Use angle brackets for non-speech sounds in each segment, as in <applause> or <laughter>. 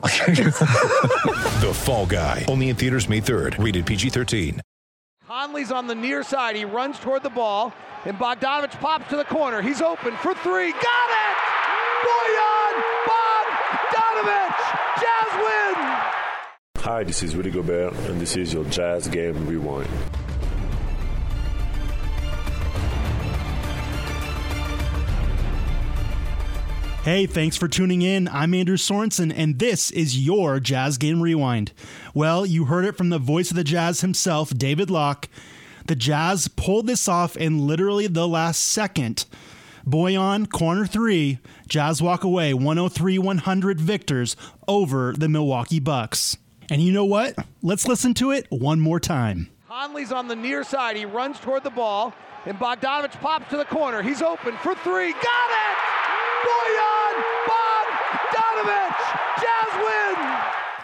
<laughs> The Fall Guy. Only in theaters May 3rd. Rated PG-13. Conley's on the near side. He runs toward the ball, and Bogdanovich pops to the corner. He's open for three. Got it! Bojan Bogdanovich! Jazz win! Hi, this is Rudy Gobert, and this is your Jazz Game Rewind. Hey, thanks for tuning in. I'm Andrew Sorensen, and this is your Jazz Game Rewind. Well, you heard it from the voice of the Jazz himself, David Locke. The Jazz pulled this off in literally the last second. Bojan, corner three, Jazz walk away 103 100 victors over the Milwaukee Bucks. And you know what? Let's listen to it one more time. Conley's on the near side. He runs toward the ball, and Bogdanovich pops to the corner. He's open for three. Got it! Bojan Bogdanovich! Jazz win!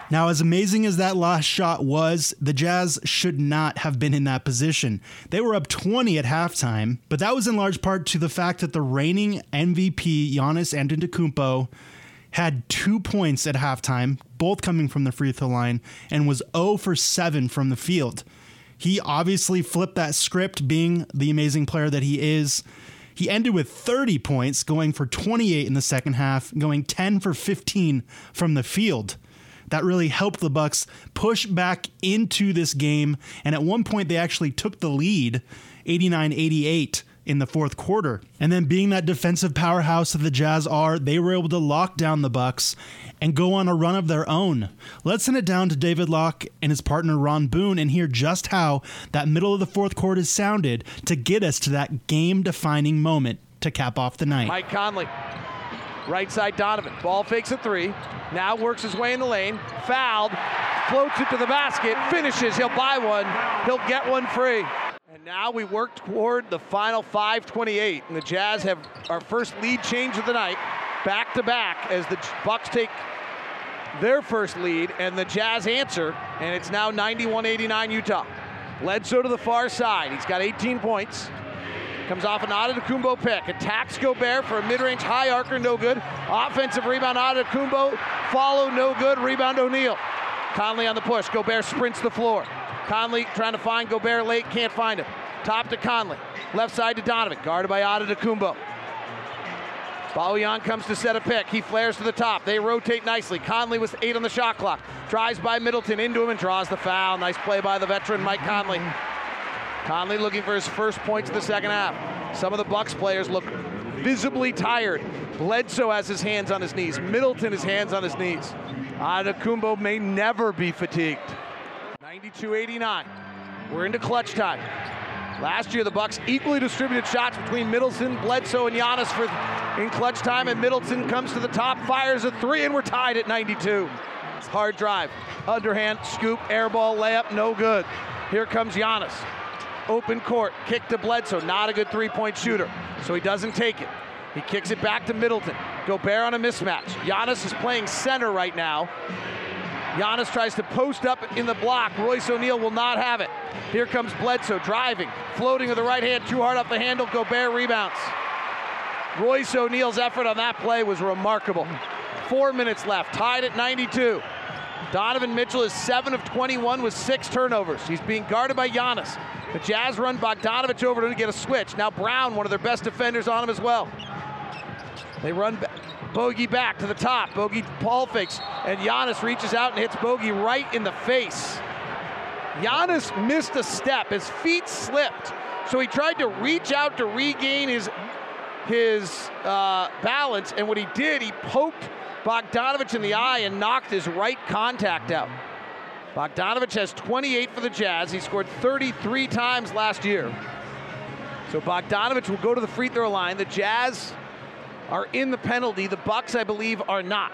Now, as amazing as that last shot was, the Jazz should not have been in that position. They were up 20 at halftime, but that was in large part to the fact that the reigning MVP, Giannis Antetokounmpo, had two points at halftime, both coming from the free throw line, and was 0 for 7 from the field. He obviously flipped that script, being the amazing player that he is. He ended with 30 points, going for 28 in the second half, going 10 for 15 from the field. That really helped the Bucks push back into this game, and at one point they actually took the lead, 89-88 in the fourth quarter. And then being that defensive powerhouse that the Jazz are, they were able to lock down the Bucks and go on a run of their own. Let's send it down to David Locke and his partner Ron Boone and hear just how that middle of the fourth quarter sounded to get us to that game-defining moment to cap off the night. Mike Conley. Right side Donovan. Ball fakes a three. Now works his way in the lane. Fouled. Floats it to the basket. Finishes. He'll buy one. He'll get one free. Now we work toward the final 528. And the Jazz have our first lead change of the night. Back to back as the Bucks take their first lead and the Jazz answer. And it's now 91 89 Utah. Bledsoe to the far side. He's got 18 points. Comes off an Antetokounmpo pick. Attacks Gobert for a mid-range high arcer, no good. Offensive rebound, Antetokounmpo. Follow, no good. Rebound, O'Neale. Conley on the push. Gobert sprints the floor. Conley trying to find Gobert late, can't find him. Top to Conley. Left side to Donovan, guarded by Ada Antetokounmpo. Bojan comes to set a pick. He flares to the top. They rotate nicely. Conley was eight on the shot clock. Drives by Middleton into him and draws the foul. Nice play by the veteran Mike Conley. Conley looking for his first points of the second half. Some of the Bucks players look visibly tired. Bledsoe has his hands on his knees. Middleton has his hands on his knees. Antetokounmpo may never be fatigued. 92-89. We're into clutch time. Last year, the Bucks equally distributed shots between Middleton, Bledsoe, and Giannis for in clutch time, and Middleton comes to the top, fires a three, and we're tied at 92. Hard drive, underhand, scoop, air ball, layup, no good. Here comes Giannis open court, kick to Bledsoe, not a good three point shooter, so he doesn't take it. He kicks it back to Middleton. Gobert on a mismatch. Giannis is playing center right now. Giannis tries to post up in the block. Royce O'Neale will not have it. Here comes Bledsoe driving, floating with the right hand, too hard off the handle. Gobert rebounds. Royce O'Neale's effort on that play was remarkable. Four minutes left, tied at 92. Donovan Mitchell is 7 of 21 with six turnovers. He's being guarded by Giannis. The Jazz run Bogdanovich over to get a switch. Now Brown, one of their best defenders, on him as well. They run Bogey back to the top. Bogey Paul fakes, and Giannis reaches out and hits Bogey right in the face. Giannis missed a step. His feet slipped, so he tried to reach out to regain his his uh, balance, and what he did, he poked Bogdanovich in the eye and knocked his right contact out. Bogdanovich has 28 for the Jazz. He scored 33 times last year. So Bogdanovich will go to the free throw line. The Jazz are in the penalty. The Bucks, I believe, are not.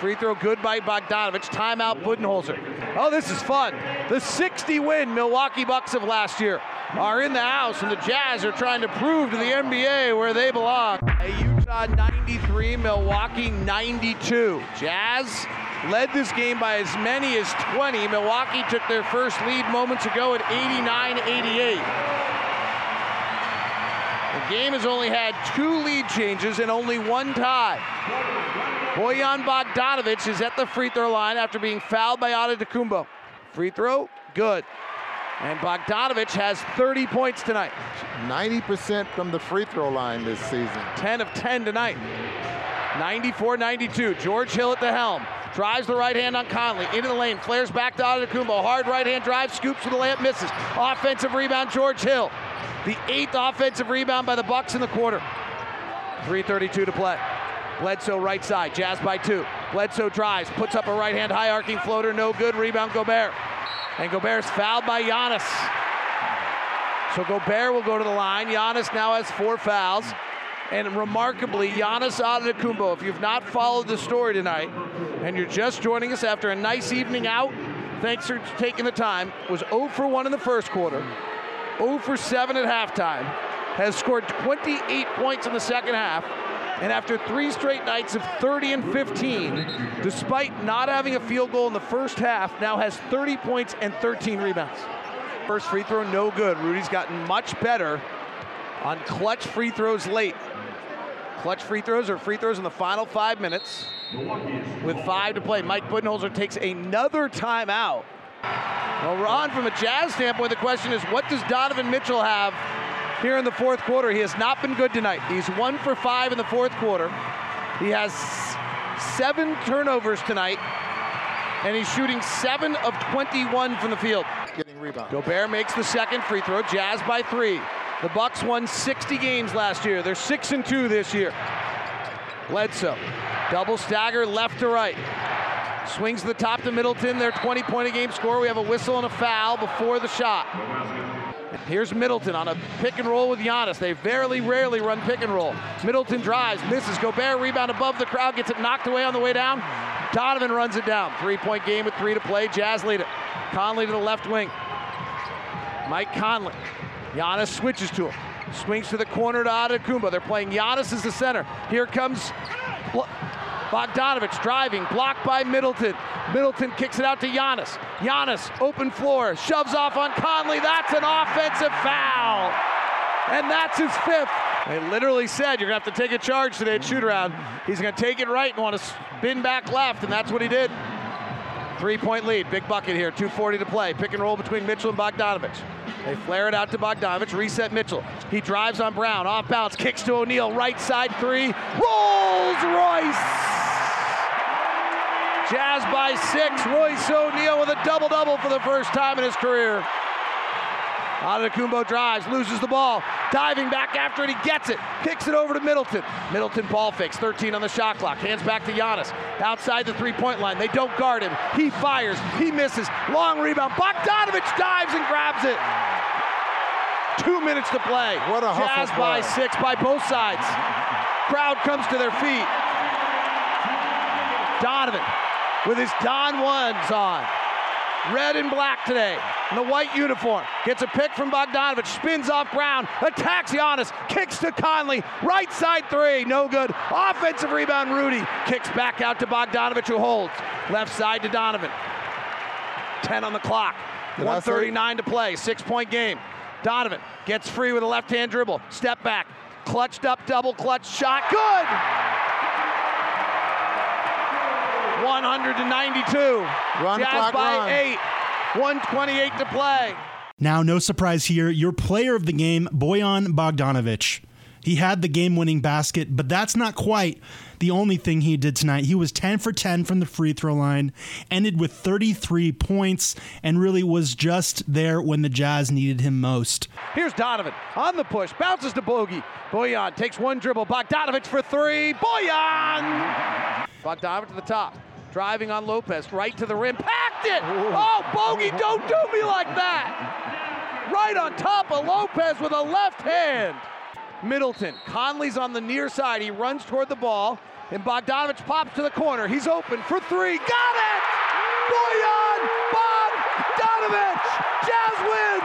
Free throw good by Bogdanovich. Timeout Budenholzer. Oh, this is fun. The 60 win Milwaukee Bucks of last year are in the house, and the Jazz are trying to prove to the NBA where they belong. A Utah 93, Milwaukee 92. Jazz led this game by as many as 20. Milwaukee took their first lead moments ago at 89 88. The game has only had two lead changes and only one tie. Bojan Bogdanovich is at the free throw line after being fouled by Antetokounmpo. Free throw, good. And Bogdanovich has 30 points tonight. 90% from the free throw line this season. 10 of 10 tonight. 94 92. George Hill at the helm. Drives the right hand on Conley. Into the lane. Flares back to Antetokounmpo. Hard right hand drive. Scoops for the layup. Misses. Offensive rebound, George Hill. The eighth offensive rebound by the Bucks in the quarter. 3.32 to play. Bledsoe right side. Jazz by two. Bledsoe drives. Puts up a right hand high arcing floater. No good. Rebound Gobert. And Gobert's fouled by Giannis. So Gobert will go to the line. Giannis now has four fouls. And remarkably, Giannis Antetokounmpo, if you've not followed the story tonight, and you're just joining us after a nice evening out, thanks for taking the time, was 0 for 1 in the first quarter, 0 for 7 at halftime, has scored 28 points in the second half, and after three straight nights of 30 and 15, despite not having a field goal in the first half, now has 30 points and 13 rebounds. First free throw, no good. Rudy's gotten much better on clutch free throws late. Clutch free throws or free throws in the final five minutes with five to play. Mike Budenholzer takes another timeout. Well, Ron, from a Jazz standpoint, the question is what does Donovan Mitchell have here in the fourth quarter? He has not been good tonight. He's one for five in the fourth quarter. He has seven turnovers tonight, and he's shooting seven of 21 from the field. Getting rebound. Gobert makes the second free throw. Jazz by three. The Bucks won 60 games last year. They're six and two this year. Bledsoe, double stagger left to right. Swings to the top to Middleton. Their 20 point a game score. We have a whistle and a foul before the shot. Here's Middleton on a pick and roll with Giannis. They very rarely run pick and roll. Middleton drives, misses. Gobert rebound above the crowd, gets it knocked away on the way down. Donovan runs it down. Three point game with three to play. Jazz lead it. Conley to the left wing. Mike Conley. Giannis switches to him. Swings to the corner to Antetokounmpo. They're playing Giannis as the center. Here comes Bogdanovich driving, blocked by Middleton. Middleton kicks it out to Giannis. Giannis, open floor, shoves off on Conley. That's an offensive foul. And that's his fifth. They literally said you're going to have to take a charge today at shoot around. He's going to take it right and want to spin back left, and that's what he did. Three point lead, big bucket here, 2.40 to play. Pick and roll between Mitchell and Bogdanovich. They flare it out to Bogdanovich, reset Mitchell. He drives on Brown, off bounce, kicks to O'Neale, right side three, Rolls Royce! Jazz by six, Royce O'Neale with a double double for the first time in his career. Antetokounmpo drives, loses the ball, diving back after it, he gets it, kicks it over to Middleton. Middleton ball fakes, 13 on the shot clock, hands back to Giannis, outside the three-point line. They don't guard him. He fires, he misses, long rebound. Bogdanovich dives and grabs it. Two minutes to play. What a hustle Jazz by play. six by both sides. Crowd comes to their feet. Donovan with his Don ones on. Red and black today in the white uniform. Gets a pick from Bogdanovich, spins off Brown, attacks Giannis, kicks to Conley, right side three, no good. Offensive rebound, Rudy kicks back out to Bogdanovich, who holds. Left side to Donovan. 10 on the clock. Did 139 to play, six point game. Donovan gets free with a left hand dribble, step back, clutched up, double clutch shot, good! 192. Run, Jazz clock, by run. eight. 128 to play. Now, no surprise here, your player of the game, Bojan Bogdanovich. He had the game winning basket, but that's not quite the only thing he did tonight. He was 10 for 10 from the free throw line, ended with 33 points, and really was just there when the Jazz needed him most. Here's Donovan on the push, bounces to Bogey. Bojan takes one dribble. Bogdanovich for three. Bojan! Bogdanovich to the top. Driving on Lopez, right to the rim, packed it! Oh, Bogey, don't do me like that! Right on top of Lopez with a left hand. Middleton, Conley's on the near side. He runs toward the ball, And Bogdanovich pops to the corner. He's open for three. Got it! Bojan Bogdanovich! Jazz win!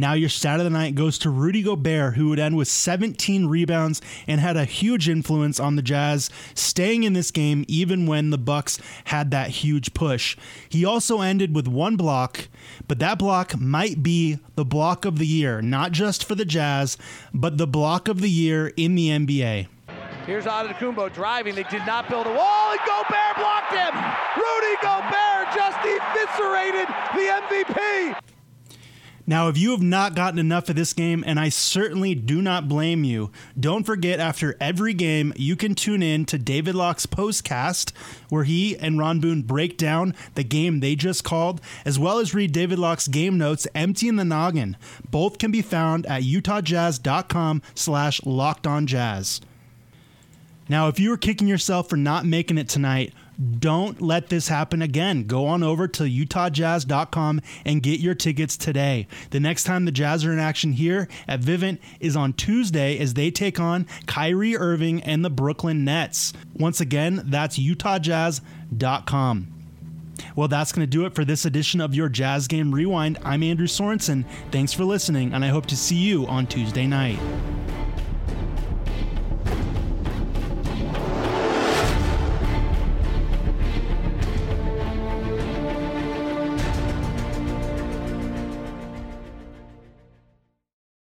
Now your stat of the night goes to Rudy Gobert, who would end with 17 rebounds and had a huge influence on the Jazz, staying in this game even when the Bucks had that huge push. He also ended with one block, but that block might be the block of the year, not just for the Jazz, but the block of the year in the NBA. Here's Antetokounmpo driving. They did not build a wall, and Gobert blocked him. Rudy Gobert just eviscerated the MVP. Now, if you have not gotten enough of this game, and I certainly do not blame you, don't forget after every game, you can tune in to David Locke's postcast, where he and Ron Boone break down the game they just called, as well as read David Locke's game notes, Empty in the Noggin. Both can be found at utahjazz.com slash locked on jazz. Now, if you were kicking yourself for not making it tonight, don't let this happen again. Go on over to utahjazz.com and get your tickets today. The next time the Jazz are in action here at Vivint is on Tuesday as they take on Kyrie Irving and the Brooklyn Nets. Once again, that's utahjazz.com. Well, that's going to do it for this edition of your Jazz Game Rewind. I'm Andrew Sorensen. Thanks for listening, and I hope to see you on Tuesday night.